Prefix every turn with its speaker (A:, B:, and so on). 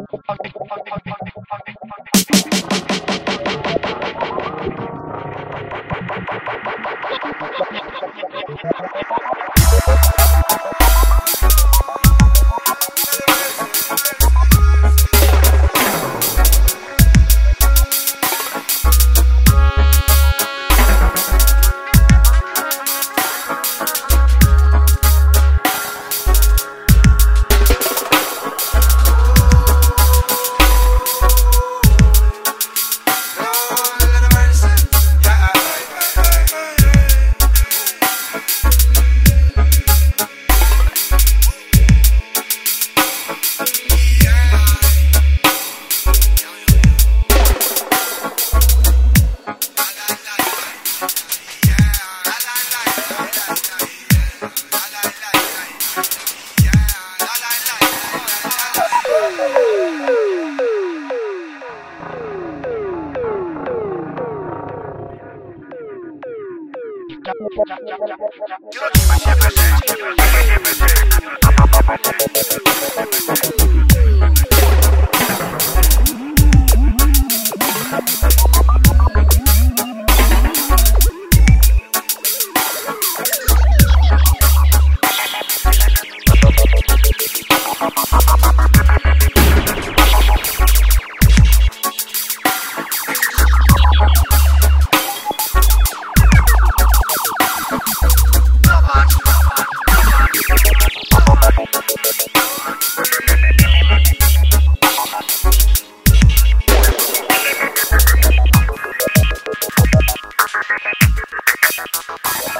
A: Thank you. Yo no Thank you.